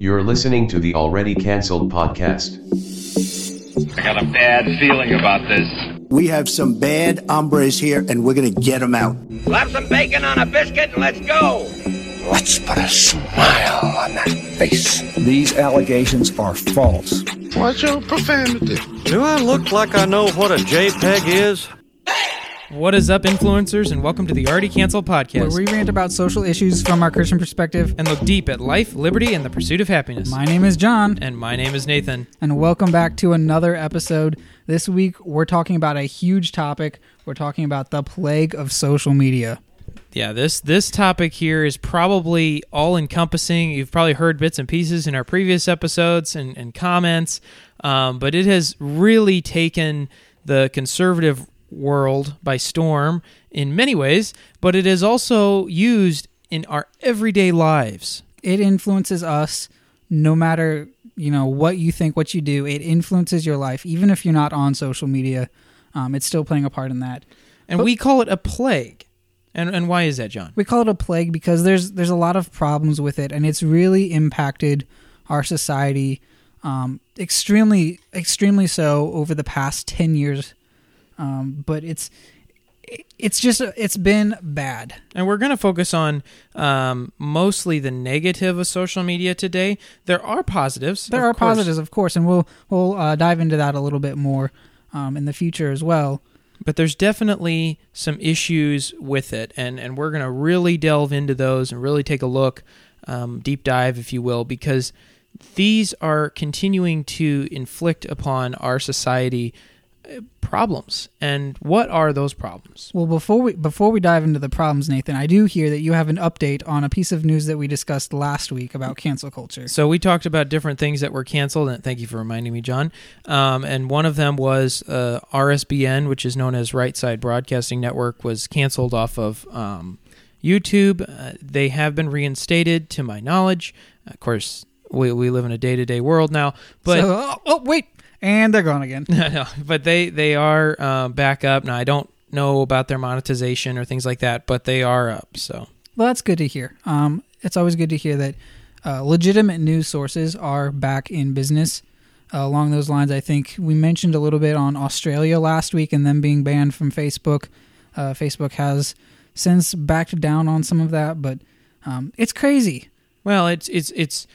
You're listening to the Already Cancelled podcast. I got a bad feeling about this. We have some bad hombres here, and we're gonna get them out. Slap some bacon on a biscuit and let's go. Let's put a smile on that face. These allegations are false. Watch your profanity. Do I look like I know what a JPEG is? What is up, influencers, and welcome to the Already Cancelled podcast, where we rant about social issues from our Christian perspective. and look deep at life, liberty, and the pursuit of happiness. My name is John, and my name is Nathan. and welcome back to another episode. This week, we're talking about a huge topic. We're talking about the plague of social media. Yeah, this this topic here is probably all encompassing. You've probably heard bits and pieces in our previous episodes and, and comments, um, but it has really taken the conservative world by storm in many ways. But it is also used in our everyday lives. It influences us no matter, you know, what you think, what you do. It influences your life, even if you're not on social media. Um, it's still playing a part in that. And we call it a plague. And and why is that, John? We call it a plague because there's there's a lot of problems with it, and it's really impacted our society um, extremely extremely so over the past ten years. Um, but it's it's just it's been bad. And we're going to focus on um, mostly the negative of social media today. There are positives. There are course, positives, of course, and we'll we'll uh, dive into that a little bit more um, in the future as well. but there's definitely some issues with it, and and we're going to really delve into those and really take a look, um, deep dive, if you will, because these are continuing to inflict upon our society problems. And what are those problems? Well, before we before we dive into the problems, Nathan, I do hear that you have an update on a piece of news that we discussed last week about cancel culture. So we talked about different things that were canceled, and thank you for reminding me, John. Um, and one of them was uh, RSBN, which is known as Right Side Broadcasting Network, was canceled off of um, YouTube. Uh, they have been reinstated, to my knowledge. Of course, we, we live in a day to day world now, but So- oh, oh, wait, and they're gone again. no, but they they are uh, back up now. I don't know about their monetization or things like that, but they are up. So Well, that's good to hear. Um, it's always good to hear that uh, legitimate news sources are back in business. Uh, along those lines, I think we mentioned a little bit on Australia last week and them being banned from Facebook. Uh, Facebook has since backed down on some of that, but um, it's crazy. Well, it's it's it's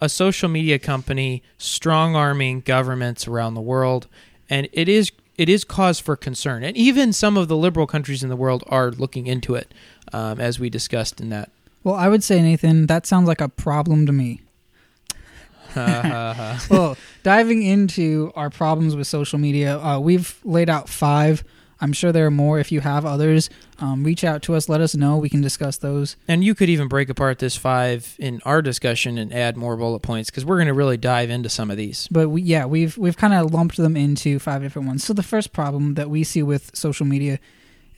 a social media company strong arming governments around the world, and it is it is cause for concern. And even some of the liberal countries in the world are looking into it, um, as we discussed in that. Well, I would say, Nathan, that sounds like a problem to me. well, diving into our problems with social media, uh, we've laid out five. I'm sure there are more. If you have others, um, reach out to us. Let us know. We can discuss those. And you could even break apart this five in our discussion and add more bullet points because we're going to really dive into some of these. But we, yeah, we've we've kind of lumped them into five different ones. So the first problem that we see with social media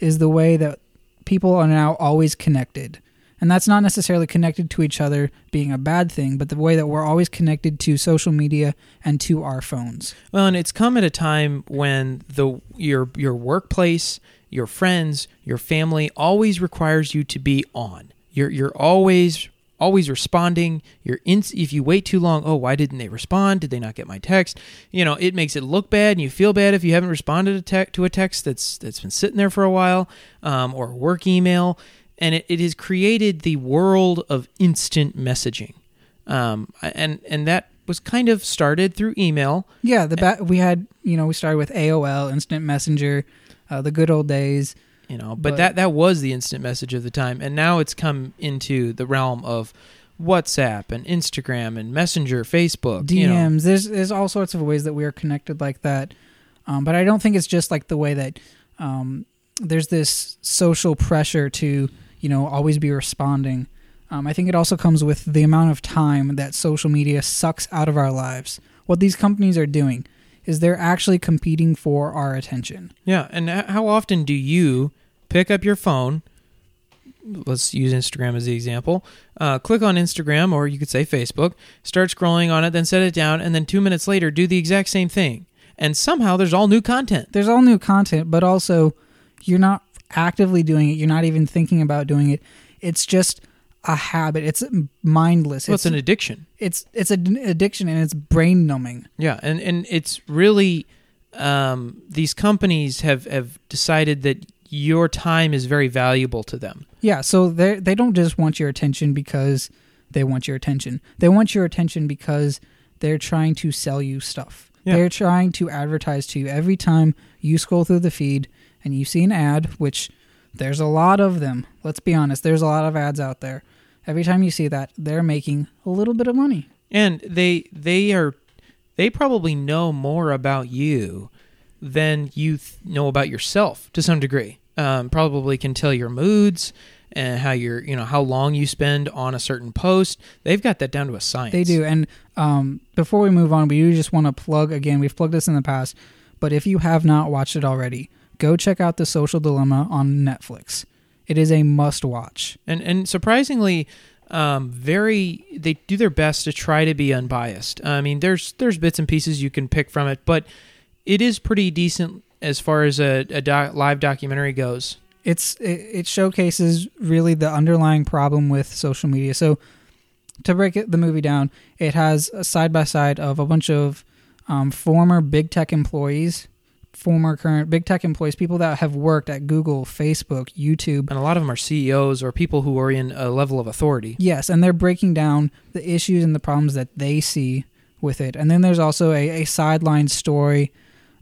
is the way that people are now always connected. And that's not necessarily connected to each other being a bad thing, but the way that we're always connected to social media and to our phones. Well, and it's come at a time when the your your workplace, your friends, your family always requires you to be on. You're you're always always responding. You're in, if you wait too long, oh, why didn't they respond? Did they not get my text? You know, it makes it look bad, and you feel bad if you haven't responded to, tech to a text that's that's been sitting there for a while, um, or work email, and it, it has created the world of instant messaging, um, and and that was kind of started through email. Yeah, the ba- we had you know we started with AOL, Instant Messenger, uh, the good old days. you know but, But- that that was the instant message of the time and now it's come into the realm of whatsapp and instagram and messenger facebook DMs. you know. There's there's all sorts of ways that we are connected like that, um, but I don't think it's just like the way that um, there's this social pressure to you know always be responding. Um, I think it also comes with the amount of time that social media sucks out of our lives. What these companies are doing is they're actually competing for our attention. yeah and how often do you pick up your phone let's use instagram as the example uh, click on instagram or you could say facebook start scrolling on it then set it down and then two minutes later do the exact same thing and somehow there's all new content there's all new content, but also you're not actively doing it. You're not even thinking about doing it. It's just a habit. It's mindless. Well, it's an addiction. it's it's an addiction and it's brain numbing. Yeah, and and it's really um, these companies have have decided that your time is very valuable to them. Yeah, so they they don't just want your attention because they want your attention. They want your attention because they're trying to sell you stuff. Yeah. They're trying to advertise to you every time you scroll through the feed and you see an ad, which there's a lot of them. Let's be honest, there's a lot of ads out there. Every time you see that, they're making a little bit of money. and they they are they probably know more about you than you th- know about yourself to some degree um, probably can tell your moods and how you're you know how long you spend on a certain post they've got that down to a science They do. And um, before we move on, we do just want to plug again. We've plugged this in the past, but if you have not watched it already, go check out The Social Dilemma on Netflix. It is a must watch. and and surprisingly um, very they do their best to try to be unbiased i mean there's there's bits and pieces you can pick from it but it is pretty decent as far as a, a doc, live documentary goes It's it, it showcases really the underlying problem with social media. So to break it, the movie down, it has a side by side of a bunch of um, former big tech employees, former current big tech employees, people that have worked at Google, Facebook, YouTube, and a lot of them are ceos or people who are in a level of authority Yes, and they're breaking down the issues and the problems that they see with it. And then there's also a, a sideline story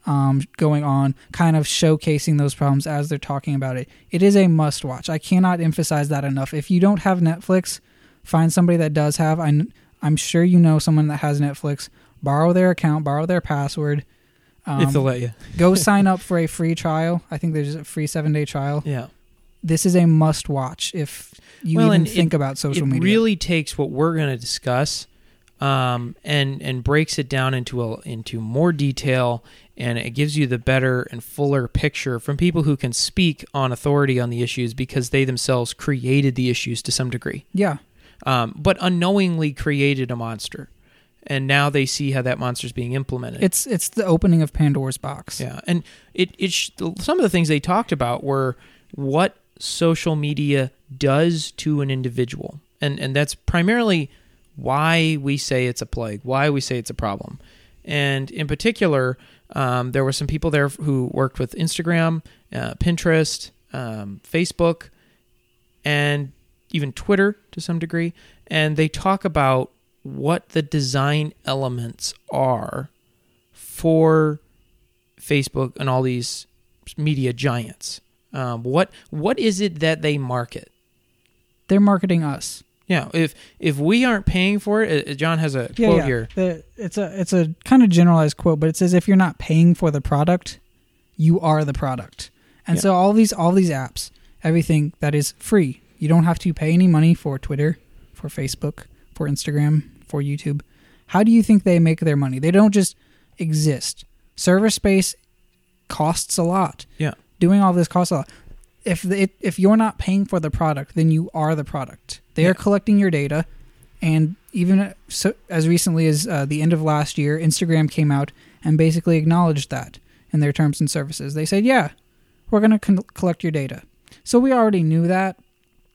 um, going on, kind of showcasing those problems as they're talking about it. It is a must watch. I cannot emphasize that enough. If you don't have Netflix, find somebody that does have. I'm, I'm sure you know someone that has Netflix. Borrow their account, borrow their password. Um, if they'll let you go sign up for a free trial. I think there's a free seven day trial. yeah This is a must watch if you Well, even think it- about social it media. It really takes what we're going to discuss um, and and breaks it down into a, into more detail and it gives you the better and fuller picture from people who can speak on authority on the issues because they themselves created the issues to some degree yeah. um, but unknowingly created a monster and now they see how that monster's being implemented. It's it's the opening of Pandora's box. yeah, and it it sh- some of the things they talked about were what social media does to an individual, and and that's primarily why we say it's a plague, why we say it's a problem, and in particular, um, there were some people there who worked with Instagram, uh, Pinterest, um, Facebook, and even Twitter to some degree, and they talk about what the design elements are for Facebook and all these media giants. Um, what what is it that they market? They're marketing us. Yeah, if if we aren't paying for it, uh, John has a quote here. The- it's a it's a kind of generalized quote, but it says if you're not paying for the product, you are the product. And Yeah. so all these all these apps, everything that is free, you don't have to pay any money for Twitter, for Facebook, for Instagram, for YouTube. How do you think they make their money? They don't just exist. Server space costs a lot. Yeah, doing all this costs a lot. If the, if you're not paying for the product, then you are the product. They are collecting your data, and even so, as recently as uh, the end of last year, Instagram came out and basically acknowledged that in their terms and services. They said, "Yeah, we're going to con- collect your data." So we already knew that.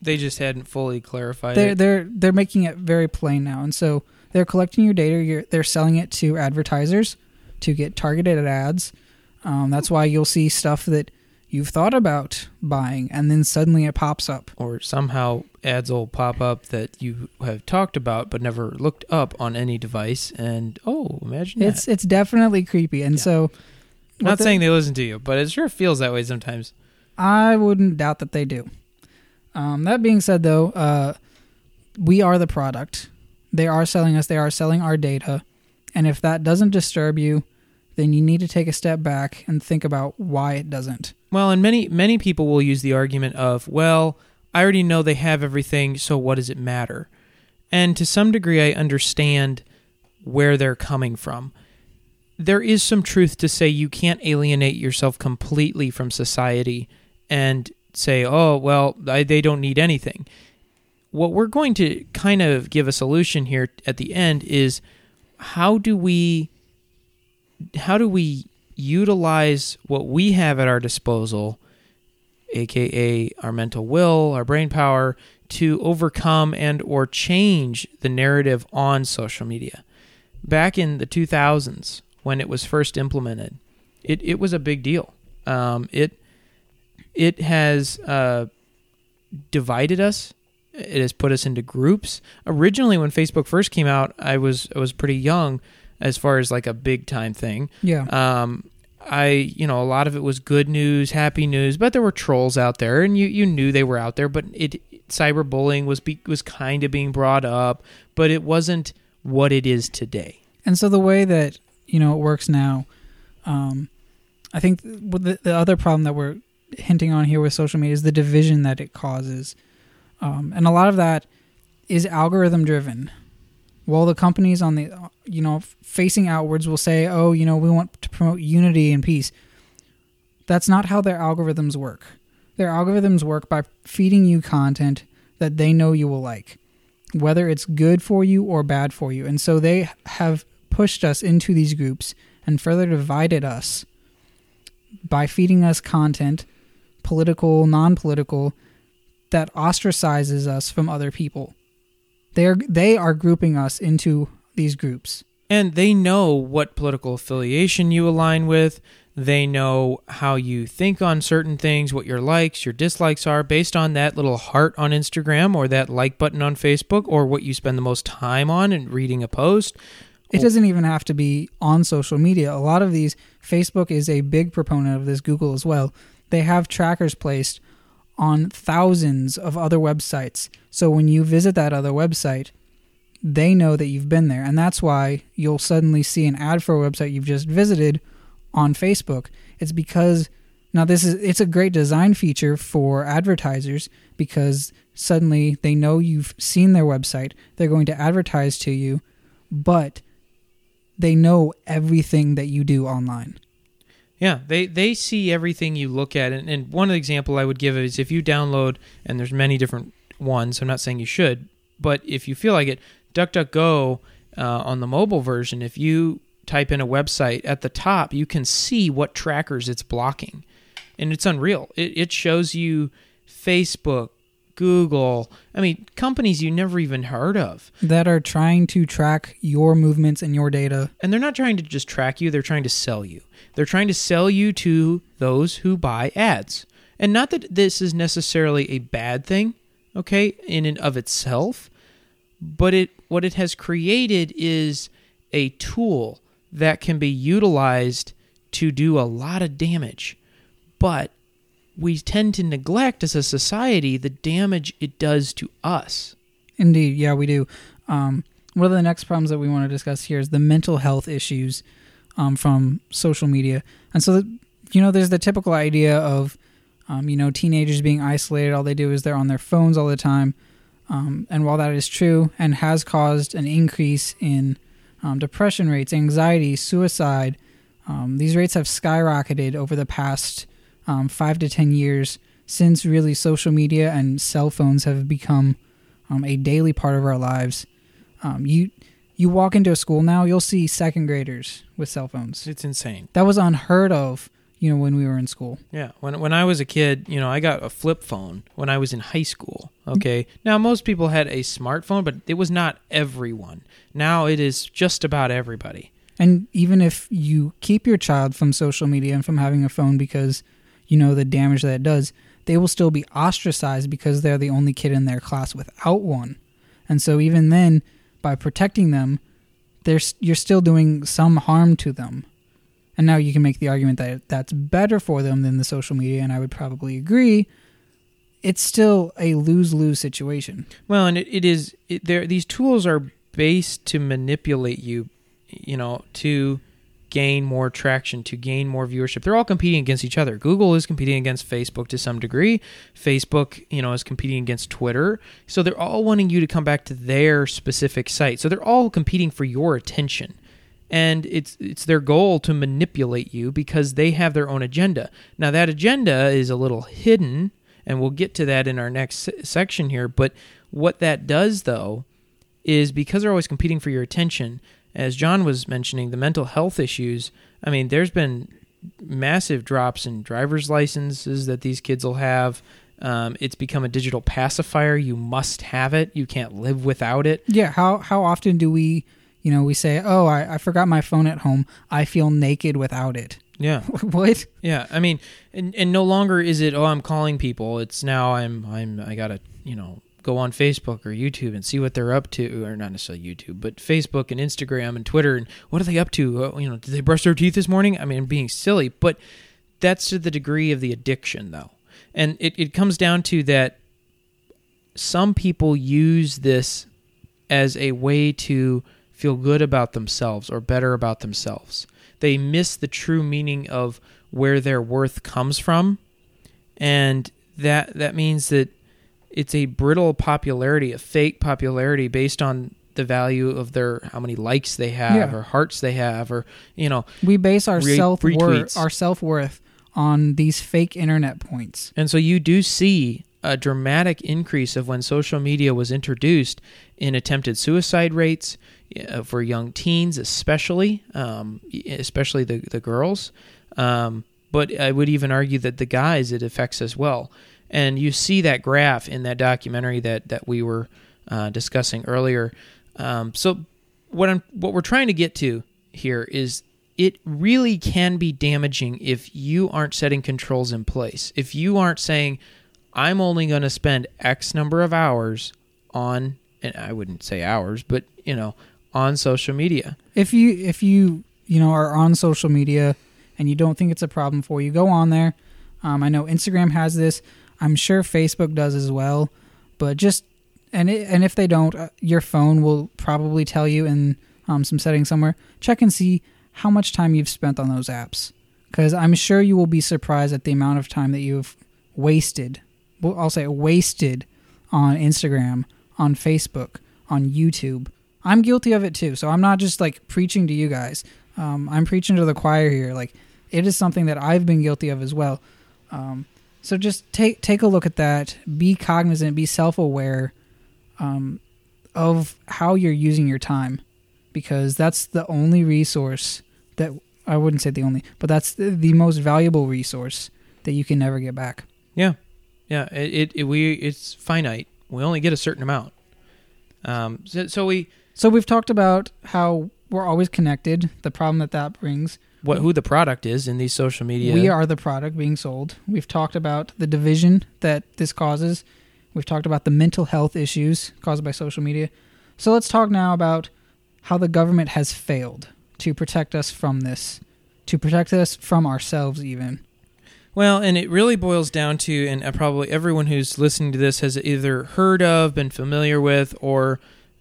They just hadn't fully clarified They're it. they're they're making it very plain now, and so they're collecting your data. You're, they're selling it to advertisers to get targeted ads. Um, that's why you'll see stuff that you've thought about buying, and then suddenly it pops up. or somehow ads will pop up that you have talked about but never looked up on any device, and oh, imagine It's that. it's definitely creepy, and so Not the- saying they listen to you, but it sure feels that way sometimes. I wouldn't doubt that they do. Um, that being said, though, uh, we are the product. They are selling us. They are selling our data, and if that doesn't disturb you, then you need to take a step back and think about why it doesn't. Well, and many many people will use the argument of, well, I already know they have everything, so what does it matter? And to some degree, I understand where they're coming from. There is some truth to say you can't alienate yourself completely from society and say, oh, well, I, they don't need anything. What we're going to kind of give a solution here at the end is how do we how do we utilize what we have at our disposal, aka our mental will, our brain power, to overcome and or change the narrative on social media. Back in the 2000s, when it was first implemented, it, it was a big deal. Um, it it has uh, divided us. It has put us into groups. Originally, when Facebook first came out, I was I was pretty young as far as like a big time thing. Yeah. Um, I you know a lot of it was good news, happy news, but there were trolls out there, and you you knew they were out there. But it cyberbullying was be, was kind of being brought up, but it wasn't what it is today. And so the way that you know it works now, um, I think the, the other problem that we're hinting on here with social media is the division that it causes, um, and a lot of that is algorithm driven. While the companies on the you know facing outwards will say, "Oh, you know, we want to promote unity and peace," that's not how their algorithms work. Their algorithms work by feeding you content that they know you will like, whether it's good for you or bad for you. And so they have pushed us into these groups and further divided us by feeding us content, political, non political, that ostracizes us from other people. They're, they are grouping us into these groups. And they know what political affiliation you align with. They know how you think on certain things, what your likes, your dislikes are based on that little heart on Instagram or that like button on Facebook or what you spend the most time on and reading a post. It doesn't even have to be on social media. A lot of these, Facebook is a big proponent of this, Google as well. They have trackers placed on thousands of other websites. So when you visit that other website, they know that you've been there. And that's why you'll suddenly see an ad for a website you've just visited on Facebook. It's because now this is it's a great design feature for advertisers because suddenly they know you've seen their website. They're going to advertise to you, but they know everything that you do online. Yeah, they, they see everything you look at. And, and one example I would give is if you download, and there's many different ones, I'm not saying you should, but if you feel like it, DuckDuckGo uh, on the mobile version, if you type in a website at the top, you can see what trackers it's blocking. And it's unreal. It, it shows you Facebook, Google, I mean, companies you never even heard of that are trying to track your movements and your data. And they're not trying to just track you, they're trying to sell you. They're trying to sell you to those who buy ads. And not that this is necessarily a bad thing, okay, in and of itself, but it what it has created is a tool that can be utilized to do a lot of damage. But we tend to neglect as a society the damage it does to us. Indeed, yeah, we do. Um, one of the next problems that we want to discuss here is the mental health issues um, from social media. And so, the, you know, there's the typical idea of, um, you know, teenagers being isolated. All they do is they're on their phones all the time. Um, and while that is true and has caused an increase in um, depression rates, anxiety, suicide, um, these rates have skyrocketed over the past um, five to ten years since really social media and cell phones have become a daily part of our lives. You you walk into a school now, you'll see second graders with cell phones. It's insane. That was unheard of, you know, when we were in school. Yeah, when when I was a kid, you know, I got a flip phone when I was in high school. Okay, now most people had a smartphone, but it was not everyone. Now it is just about everybody. And even if you keep your child from social media and from having a phone because you know the damage that it does, they will still be ostracized because they're the only kid in their class without one. And so even then, by protecting them, you're still doing some harm to them. And now you can make the argument that that's better for them than the social media, and I would probably agree. It's still a lose lose situation. Well, and it, it is. It, there, these tools are based to manipulate you, you know, to gain more traction, to gain more viewership. They're all competing against each other. Google is competing against Facebook to some degree. Facebook, you know, is competing against Twitter. So they're all wanting you to come back to their specific site. So they're all competing for your attention. And it's it's their goal to manipulate you because they have their own agenda. Now that agenda is a little hidden and we'll get to that in our next section here, but what that does though is because they're always competing for your attention, as John was mentioning, the mental health issues. I mean, there's been massive drops in driver's licenses that these kids will have. Um, it's become a digital pacifier. You must have it. You can't live without it. Yeah, how how often do we, you know, we say, "Oh, I, I forgot my phone at home. I feel naked without it." Yeah. what? Yeah, I mean, and, and no longer is it oh I'm calling people. It's now I'm I'm I gotta you know go on Facebook or YouTube and see what they're up to, or not necessarily YouTube, but Facebook and Instagram and Twitter and what are they up to? Oh, you know, did they brush their teeth this morning? I mean, I'm being silly, but that's to the degree of the addiction though, and it it comes down to that. Some people use this as a way to feel good about themselves or better about themselves they miss the true meaning of where their worth comes from and that that means that it's a brittle popularity a fake popularity based on the value of their how many likes they have Yeah. or hearts they have or you know We base our Re- self worth our self worth on these fake internet points. And so you do see a dramatic increase of when social media was introduced in attempted suicide rates uh, for young teens, especially, um, especially the the girls. Um, but I would even argue that the guys it affects as well. And you see that graph in that documentary that that we were uh, discussing earlier. Um, so what I'm what we're trying to get to here is it really can be damaging if you aren't setting controls in place. If you aren't saying, I'm only going to spend X number of hours on, and I wouldn't say hours, but you know, on social media. If you if you you know are on social media and you don't think it's a problem for you, go on there. Um, I know Instagram has this. I'm sure Facebook does as well. But just and it, and if they don't, uh, your phone will probably tell you in um, some settings somewhere. Check and see how much time you've spent on those apps, because I'm sure you will be surprised at the amount of time that you've wasted. Well, I'll say wasted on Instagram, on Facebook, on YouTube. I'm guilty of it too, so I'm not just like preaching to you guys. Um, I'm preaching to the choir here. Like it is something that I've been guilty of as well. Um, so just take take a look at that. Be cognizant. Be self aware um, of how you're using your time, because that's the only resource that I wouldn't say the only, but that's the, the most valuable resource that you can never get back. Yeah, yeah. It, it, it we it's finite. We only get a certain amount. Um, so, so we So we've talked about how we're always connected. The problem that that brings. What who the product is in these social media. We are the product being sold. We've talked about the division that this causes. We've talked about the mental health issues caused by social media. So let's talk now about how the government has failed to protect us from this, to protect us from ourselves, even. Well, and it really boils down to, and probably everyone who's listening to this has either heard of, been familiar with, or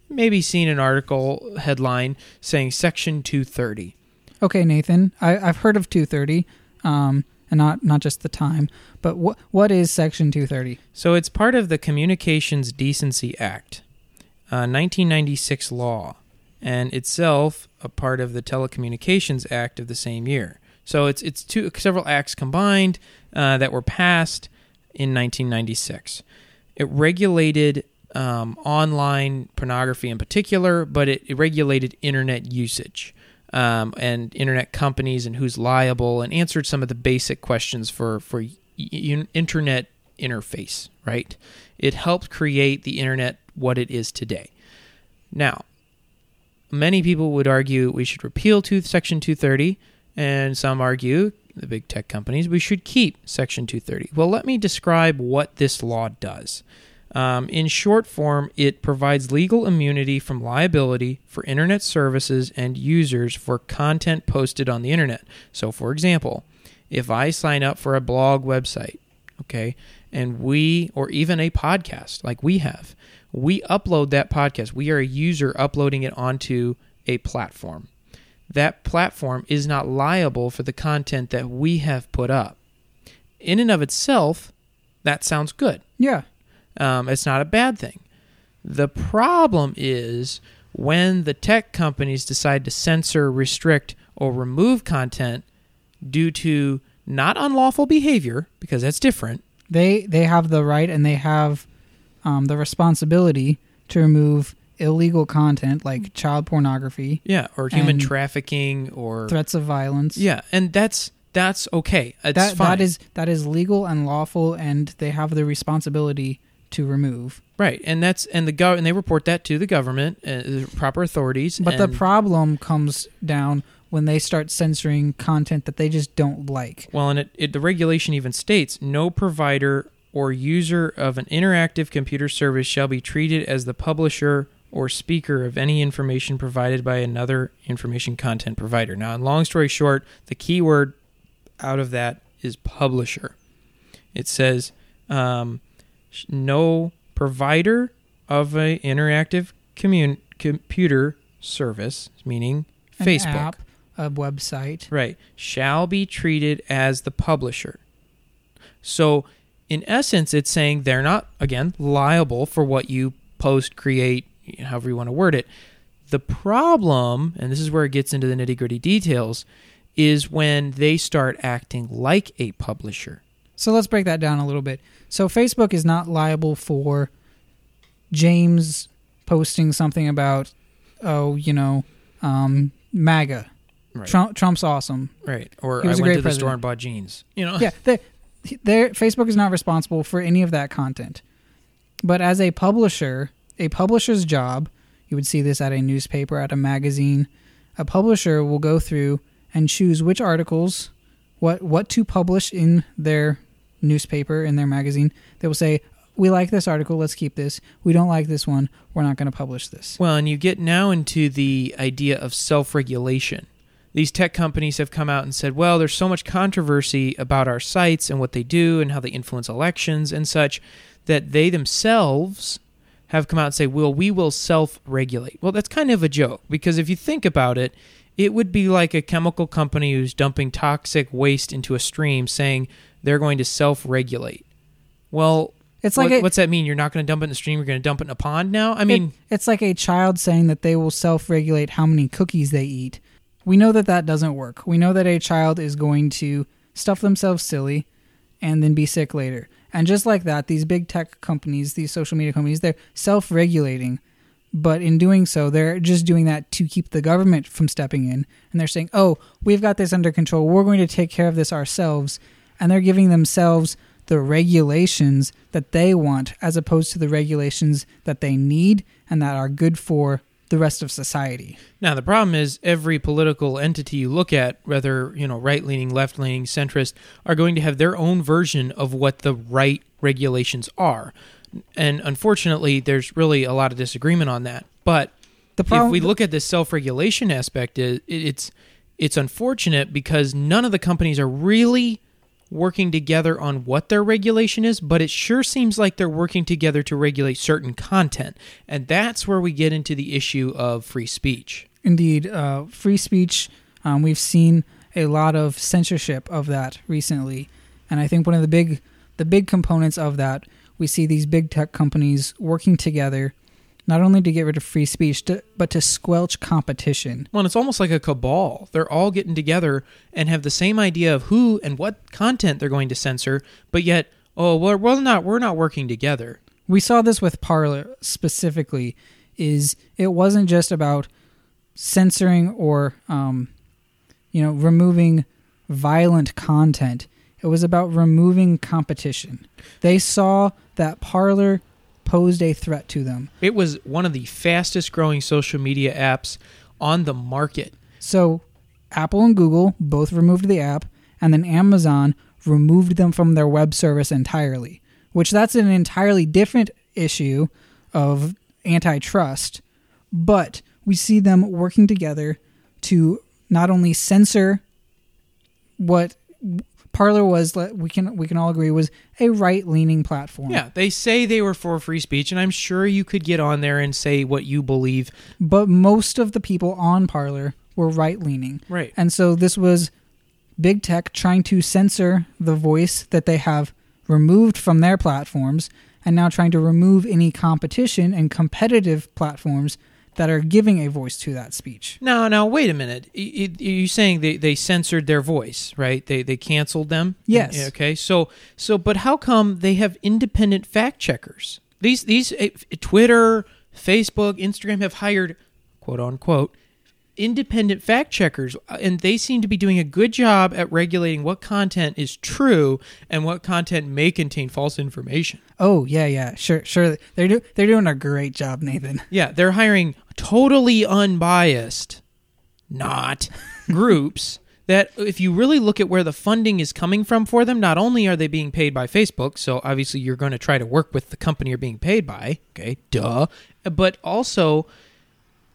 maybe seen an article headline saying Section 230. Okay, Nathan, I, I've heard of 230, um, and not not just the time, but what what is Section 230? So it's part of the Communications Decency Act, uh, 1996 law, and itself a part of the Telecommunications Act of the same year. So it's it's two several acts combined uh, that were passed in 1996. It regulated um, online pornography in particular, but it, it regulated internet usage um, and internet companies and who's liable, and answered some of the basic questions for for internet interface. Right? It helped create the internet what it is today. Now, many people would argue we should repeal to Section 230, and some argue, the big tech companies, we should keep Section 230. Well, let me describe what this law does. Um, in short form, it provides legal immunity from liability for internet services and users for content posted on the internet. So, for example, if I sign up for a blog website, okay, and we, or even a podcast like we have, we upload that podcast. We are a user uploading it onto a platform. That platform is not liable for the content that we have put up. In and of itself, that sounds good. Yeah, Um, it's not a bad thing. The problem is when the tech companies decide to censor, restrict, or remove content due to not unlawful behavior, because that's different. they they have the right and they have um, the responsibility to remove illegal content like child pornography, Yeah, or human trafficking or threats of violence. Yeah, and that's that's okay. It's that fine. that is that is legal and lawful, and they have the responsibility to remove. right, and that's and the gov and they report that to the government, uh, the proper authorities. But the problem comes down when they start censoring content that they just don't like. Well, and it, it, the regulation even states no provider or user of an interactive computer service shall be treated as the publisher or speaker of any information provided by another information content provider. Now, in long story short, the key word out of that is publisher. It says um, no provider of a interactive commun- computer service, meaning An Facebook. app, a website. Right. Shall be treated as the publisher. So, in essence, it's saying they're not, again, liable for what you post, create, however you want to word it. The problem, and this is where it gets into the nitty gritty details, is when they start acting like a publisher. So let's break that down a little bit. So Facebook is not liable for James posting something about, oh, you know, um, MAGA. Right. Trump, Trump's awesome. Right. Or I went to the store and bought jeans. You know? yeah, they, Facebook is not responsible for any of that content. But as a publisher, a publisher's job, you would see this at a newspaper, at a magazine, a publisher will go through and choose which articles, what what to publish in their newspaper, in their magazine. They will say, "We like this article, let's keep this. We don't like this one, we're not going to publish this." Well, and you get now into the idea of self regulation. These tech companies have come out and said, well, there's so much controversy about our sites and what they do and how they influence elections and such that they themselves have come out and say, well, we will self regulate. Well, that's kind of a joke because if you think about it, it would be like a chemical company who's dumping toxic waste into a stream saying they're going to self regulate. Well, It's like what- a- what's that mean? You're not going to dump it in the stream. You're going to dump it in a pond now. I mean, It- it's like a child saying that they will self-regulate how many cookies they eat. We know that that doesn't work. We know that a child is going to stuff themselves silly and then be sick later. And just like that, these big tech companies, these social media companies, they're self-regulating, but in doing so, they're just doing that to keep the government from stepping in. And they're saying, "Oh, we've got this under control. We're going to take care of this ourselves." And they're giving themselves the regulations that they want as opposed to the regulations that they need and that are good for the rest of society. Now the problem is every political entity you look at, whether you know right leaning, left leaning, centrist, are going to have their own version of what the right regulations are, and unfortunately, there's really a lot of disagreement on that. But The problem- if we look at the self regulation aspect, it's it's unfortunate because none of the companies are really working together on what their regulation is, but it sure seems like they're working together to regulate certain content. And that's where we get into the issue of free speech. Indeed, uh, free speech, um, we've seen a lot of censorship of that recently. And I think one of the big the big components of that, we see these big tech companies working together not only to get rid of free speech, to, but to squelch competition. Well, and it's almost like a cabal. They're all getting together and have the same idea of who and what content they're going to censor, but yet, oh, we're, we're not we're not working together. we saw this with Parler specifically is it wasn't just about censoring or um, you know removing violent content it was about removing competition they saw that Parler posed a threat to them It was one of the fastest growing social media apps on the market. so Apple and Google both removed the app and then Amazon removed them from their web service entirely which that's an entirely different issue of antitrust but we see them working together to not only censor what Parler was we can we can all agree was a right-leaning platform Yeah, they say they were for free speech, and I'm sure you could get on there and say what you believe. but most of the people on Parler were right-leaning Right. and so this was big tech trying to censor the voice that they have removed from their platforms and now trying to remove any competition and competitive platforms that are giving a voice to that speech. Now, now, wait a minute. You're saying they, they censored their voice, right? They they canceled them. Yes. Okay. So so, but how come they have independent fact checkers? These these eh, Twitter, Facebook, Instagram have hired quote unquote independent fact checkers, uh, and they seem to be doing a good job at regulating what content is true and what content may contain false information. Oh yeah, yeah, sure, sure. They're do- they're doing a great job, Nathan. Yeah, they're hiring totally unbiased, not groups that if you really look at where the funding is coming from for them, not only are they being paid by Facebook, so obviously you're going to try to work with the company you're being paid by, okay, duh, but also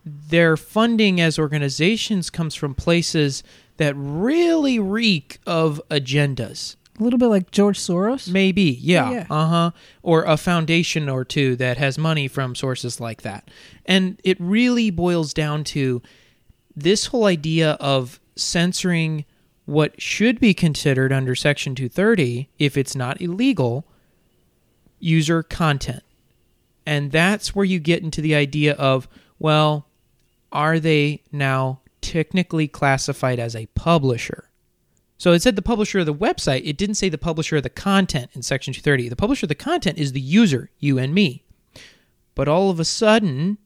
their funding as organizations comes from places that really reek of agendas. A little bit like George Soros. Maybe, yeah, Yeah. uh huh. Or a foundation or two that has money from sources like that. And it really boils down to this whole idea of censoring what should be considered under Section 230, if it's not illegal, user content. And that's where you get into the idea of, well, are they now technically classified as a publisher? So it said the publisher of the website. It didn't say the publisher of the content in Section 230. The publisher of the content is the user, you and me. But all of a sudden,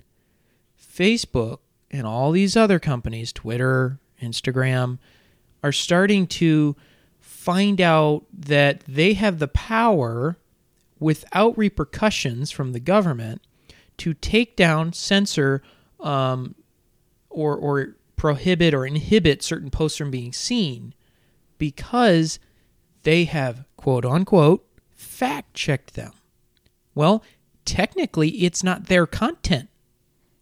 Facebook and all these other companies, Twitter, Instagram, are starting to find out that they have the power without repercussions from the government to take down, censor, um, or, or prohibit or inhibit certain posts from being seen because they have, quote unquote, fact checked them. Well, technically, it's not their content.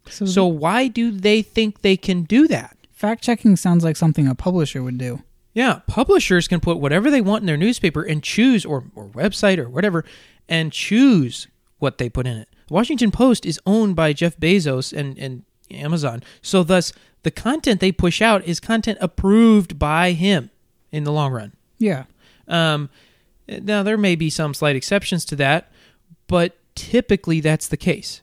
So, why do they think they can do that? fact checking sounds like something a publisher would do. Yeah, publishers can put whatever they want in their newspaper and choose, or, or website, or whatever, and choose what they put in it. The Washington Post is owned by Jeff Bezos and, and Amazon. So, thus, the content they push out is content approved by him in the long run. Yeah. Um, now, there may be some slight exceptions to that, but typically that's the case.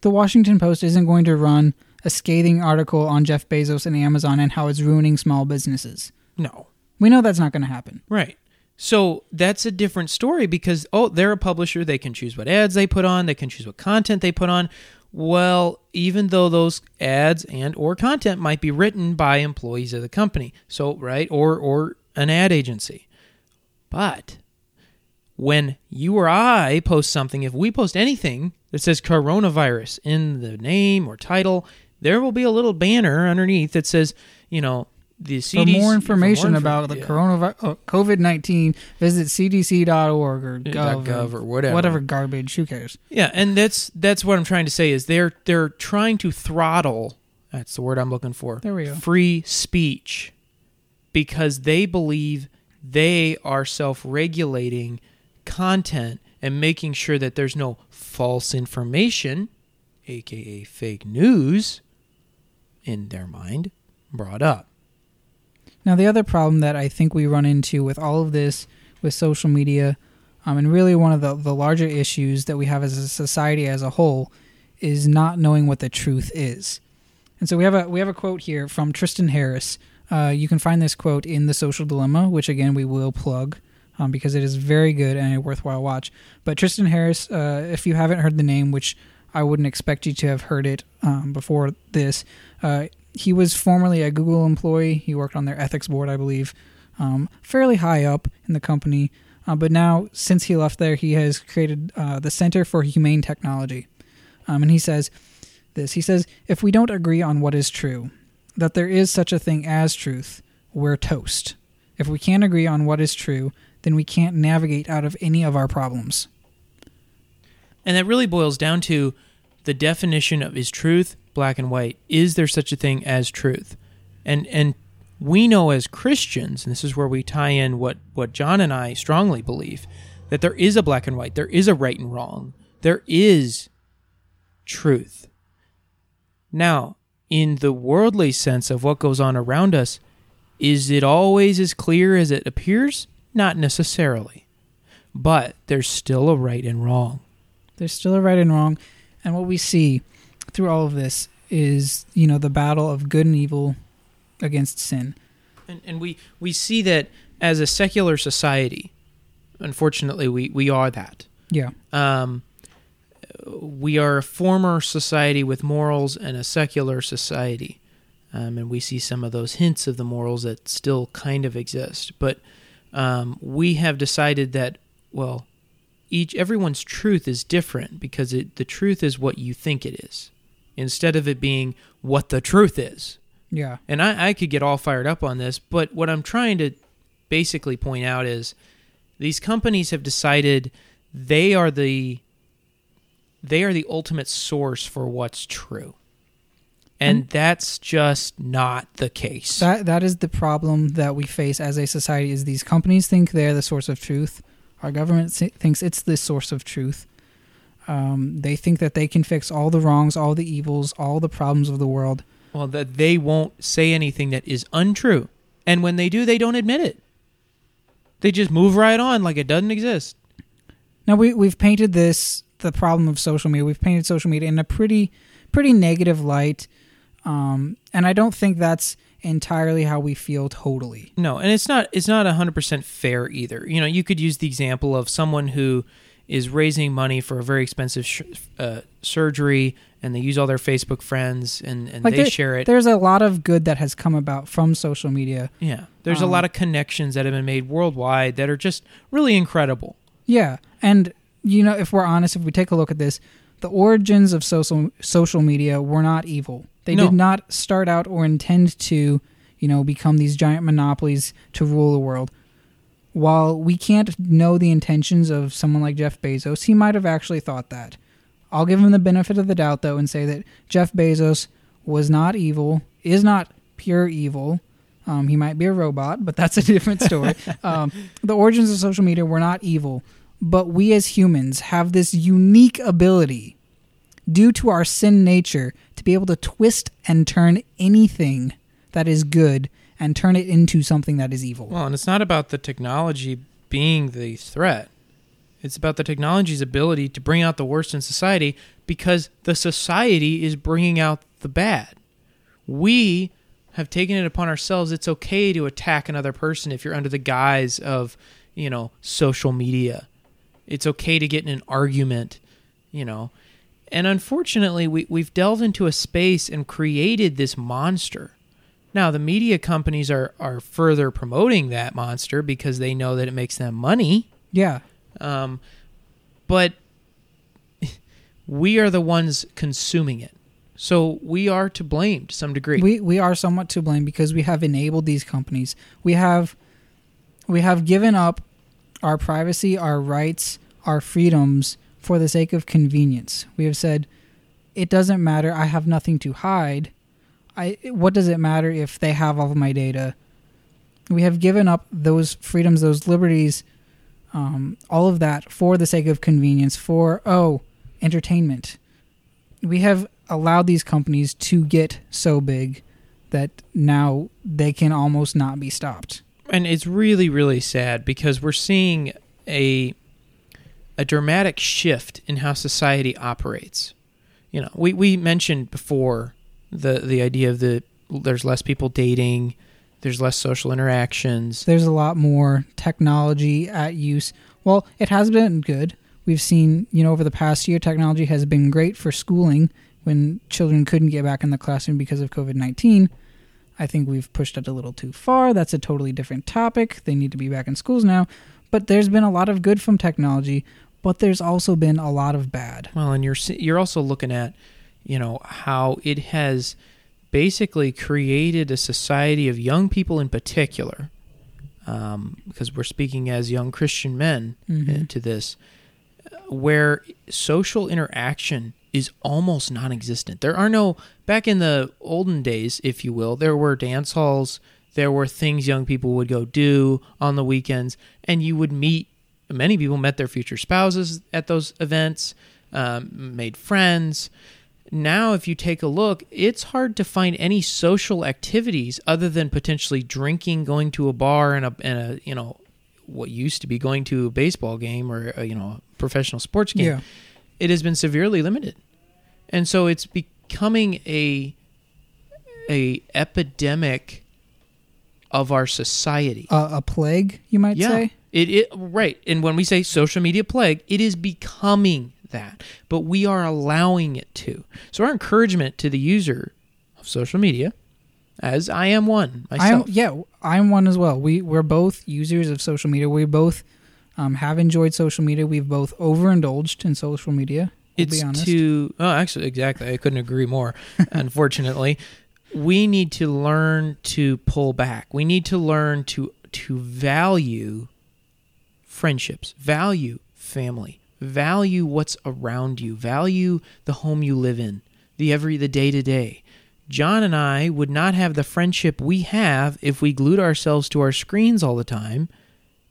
The Washington Post isn't going to run a scathing article on Jeff Bezos and Amazon and how it's ruining small businesses. No. We know that's not going to happen. Right. So that's a different story because oh, they're a publisher, they can choose what ads they put on, they can choose what content they put on. Well, even though those ads and or content might be written by employees of the company. So, right, or or an ad agency. But when you or I post something, if we post anything that says coronavirus in the name or title, there will be a little banner underneath that says, you know, the For more information for more about the yeah. coronavirus, uh, COVID nineteen, visit cdc.org or gov, gov or whatever. whatever garbage. Who cares? Yeah, and that's that's what I'm trying to say is they're they're trying to throttle. That's the word I'm looking for. There we go. Free speech, because they believe they are self-regulating content and making sure that there's no false information, aka fake news, in their mind brought up. Now, the other problem that I think we run into with all of this, with social media, um, and really one of the, the larger issues that we have as a society as a whole, is not knowing what the truth is. And so we have a we have a quote here from Tristan Harris. Uh, you can find this quote in the Social Dilemma, which again we will plug um, because it is very good and a worthwhile watch. But Tristan Harris, uh, if you haven't heard the name, which I wouldn't expect you to have heard it um, before this, uh, he was formerly a Google employee. He worked on their ethics board, I believe, um, fairly high up in the company. Uh, but now, since he left there, he has created uh, the Center for Humane Technology. Um, and he says this He says, If we don't agree on what is true, that there is such a thing as truth, we're toast. If we can't agree on what is true, then we can't navigate out of any of our problems. And that really boils down to the definition of is truth black and white? Is there such a thing as truth? And and we know as Christians, and this is where we tie in what what John and I strongly believe, that there is a black and white, there is a right and wrong, there is truth. Now, in the worldly sense of what goes on around us, is it always as clear as it appears? Not necessarily. But there's still a right and wrong. There's still a right and wrong. And what we see through all of this is, you know, the battle of good and evil against sin. And, and we, we see that as a secular society, unfortunately, we, we are that. Yeah. Um, we are a former society with morals and a secular society. um, and we see some of those hints of the morals that still kind of exist. But um, we have decided that well, each everyone's truth is different because it, the truth is what you think it is, instead of it being what the truth is. Yeah. And I, I could get all fired up on this, but what I'm trying to basically point out is these companies have decided they are the they are the ultimate source for what's true. And that's just not the case. That that is the problem that we face as a society is these companies think they're the source of truth. Our government thinks it's the source of truth. Um, they think that they can fix all the wrongs, all the evils, all the problems of the world. well, that they won't say anything that is untrue. And when they do, they don't admit it. They just move right on like it doesn't exist. Now we we've painted this the problem of social media. We've painted social media in a pretty pretty negative light, um, and I don't think that's entirely how we feel totally. No, and it's not it's not 100% fair either. You know, you could use the example of someone who is raising money for a very expensive sh- uh, surgery and they use all their Facebook friends and, and they there- share it. There's a lot of good that has come about from social media. Yeah. There's a Um, lot of connections that have been made worldwide that are just really incredible. Yeah, and you know, if we're honest, if we take a look at this, the origins of social social media were not evil. They No. did not start out or intend to, you know, become these giant monopolies to rule the world. While we can't know the intentions of someone like Jeff Bezos, he might have actually thought that. I'll give him the benefit of the doubt though and say that Jeff Bezos was not evil, is not pure evil. Um, he might be a robot, but that's a different story. um, the origins of social media were not evil, but we as humans have this unique ability, due to our sin nature, to be able to twist and turn anything that is good and turn it into something that is evil. Well, and it's not about the technology being the threat. It's about the technology's ability to bring out the worst in society because the society is bringing out the bad. We have taken it upon ourselves. It's okay to attack another person if you're under the guise of, you know, social media. It's okay to get in an argument, you know. And unfortunately, we, we've delved into a space and created this monster. Now, the media companies are, are further promoting that monster because they know that it makes them money. yeah. Um, but we are the ones consuming it. So we are to blame to some degree. We we are somewhat to blame because we have enabled these companies. We have we have given up our privacy, our rights, our freedoms for the sake of convenience. We have said it doesn't matter. I have nothing to hide. I what does it matter if they have all of my data? We have given up those freedoms, those liberties, um, all of that for the sake of convenience, for oh, entertainment. We have allowed these companies to get so big that now they can almost not be stopped. and it's really really sad because we're seeing a a dramatic shift in how society operates. You know, we we mentioned before the the idea of the there's less people dating, there's less social interactions. There's a lot more technology at use. Well, it has been good. We've seen, you know, over the past year, technology has been great for schooling when children couldn't get back in the classroom because of COVID 19. I think we've pushed it a little too far. That's a totally different topic. They need to be back in schools now. But there's been a lot of good from technology, but there's also been a lot of bad. Well, and you're you're also looking at, you know, how it has basically created a society of young people in particular, um, because we're speaking as young Christian men uh, Mhm. to this, where social interaction is almost non-existent. There are no back in the olden days, if you will, there were dance halls, there were things young people would go do on the weekends, and you would meet. Many people met their future spouses at those events, um, made friends. Now, if you take a look, it's hard to find any social activities other than potentially drinking, going to a bar, and a, and a you know what used to be going to a baseball game or a, you know a professional sports game. Yeah. it has been severely limited. And so it's becoming a a epidemic of our society. Uh, a plague, you might yeah. say? it, it right. And when we say social media plague it is becoming that but we are allowing it to so our encouragement to the user of social media as I am one I'm myself. yeah, I'm one as well. We we're both users of social media. We both um, have enjoyed social media. We've both overindulged in social media. We'll it's be honest. to oh actually exactly i couldn't agree more unfortunately we need to learn to pull back we need to learn to to value friendships value family value what's around you value the home you live in the every the day to day john and i would not have the friendship we have if we glued ourselves to our screens all the time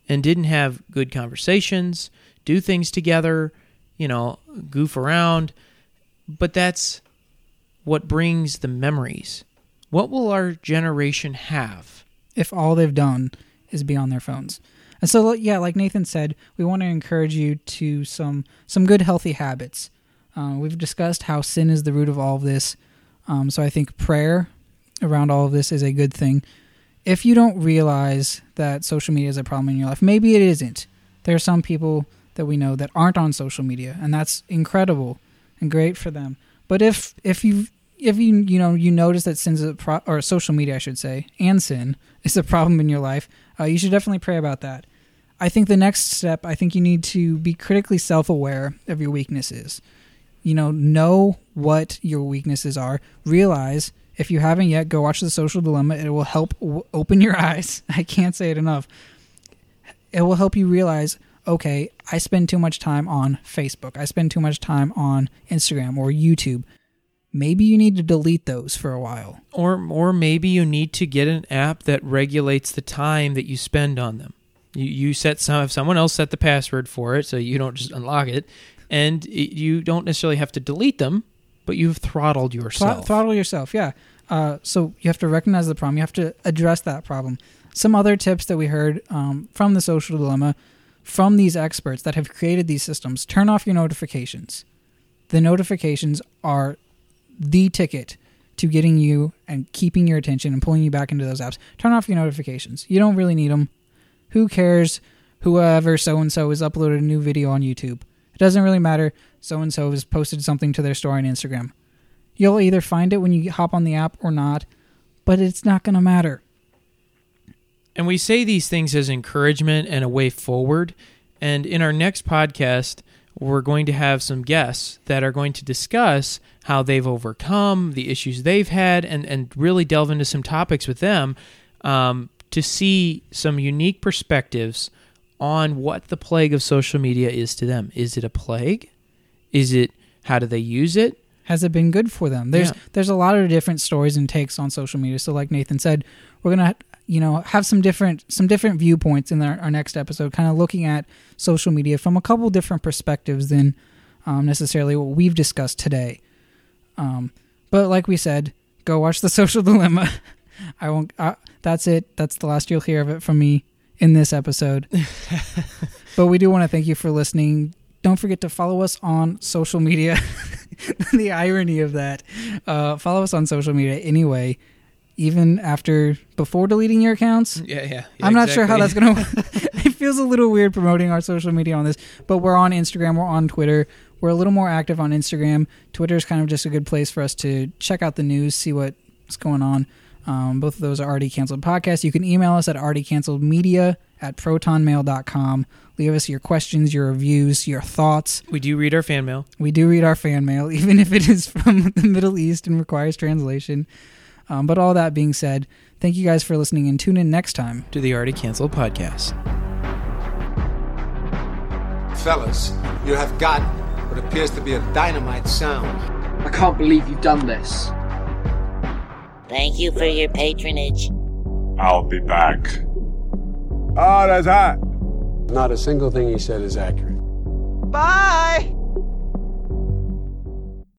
and didn't have good conversations, do things together, you know, goof around. But that's what brings the memories. What will our generation have? if all they've done is be on their phones. And so, yeah, like Nathan said, we want to encourage you to some some good, healthy habits. Uh, we've discussed how sin is the root of all of this. Um, so I think prayer around all of this is a good thing. If you don't realize that social media is a problem in your life, maybe it isn't. There are some people that we know that aren't on social media, and that's incredible and great for them. But if if you if you you know you notice that sin's a pro- or social media I should say and sin is a problem in your life, uh, you should definitely pray about that. I think the next step, I think you need to be critically self-aware of your weaknesses. You know, know what your weaknesses are. Realize if you haven't yet, go watch The Social Dilemma. It will help w- open your eyes. I can't say it enough. It will help you realize, okay, I spend too much time on Facebook. I spend too much time on Instagram or YouTube. Maybe you need to delete those for a while. Or or maybe you need to get an app that regulates the time that you spend on them. You you set some if someone else set the password for it so you don't just unlock it and you don't necessarily have to delete them, but you've throttled Thro- yourself. throttle yourself, yeah. Uh, so you have to recognize the problem. You have to address that problem. Some other tips that we heard um, from the social dilemma from these experts that have created these systems turn off your notifications. The notifications are the ticket to getting you and keeping your attention and pulling you back into those apps. Turn off your notifications. You don't really need them. Who cares whoever so and so has uploaded a new video on YouTube? It doesn't really matter. So and so has posted something to their story on Instagram. You'll either find it when you hop on the app or not, but it's not going to matter. And we say these things as encouragement and a way forward. And in our next podcast, we're going to have some guests that are going to discuss how they've overcome the issues they've had and, and really delve into some topics with them um, to see some unique perspectives on what the plague of social media is to them. Is it a plague? Is it how do they use it? Has it been good for them? There's Yeah. there's a lot of different stories and takes on social media. So like Nathan said, we're gonna you know have some different some different viewpoints in our, our next episode, kind of looking at social media from a couple different perspectives than um, necessarily what we've discussed today. Um, but like we said, go watch the Social Dilemma. I won't. Uh, that's it. That's the last you'll hear of it from me in this episode. but we do want to thank you for listening. Don't forget to follow us on social media. the irony of that. Uh, follow us on social media anyway, even after before deleting your accounts. Yeah, yeah. I'm not sure how that's gonna. it feels a little weird promoting our social media on this, but we're on Instagram, we're on Twitter. We're a little more active on Instagram. Twitter is kind of just a good place for us to check out the news, see what's going on. Um, both of those are already canceled podcasts. You can email us at already canceled media at protonmail.com. Leave us your questions, your reviews, your thoughts. We do read our fan mail. We do read our fan mail, even if it is from the Middle East and requires translation. Um, but all that being said, thank you guys for listening and tune in next time. to the Already Canceled podcast. Fellas, you have got what appears to be a dynamite sound. I can't believe you've done this. Thank you for your patronage. I'll be back. Oh, that's hot. Not a single thing he said is accurate. Bye!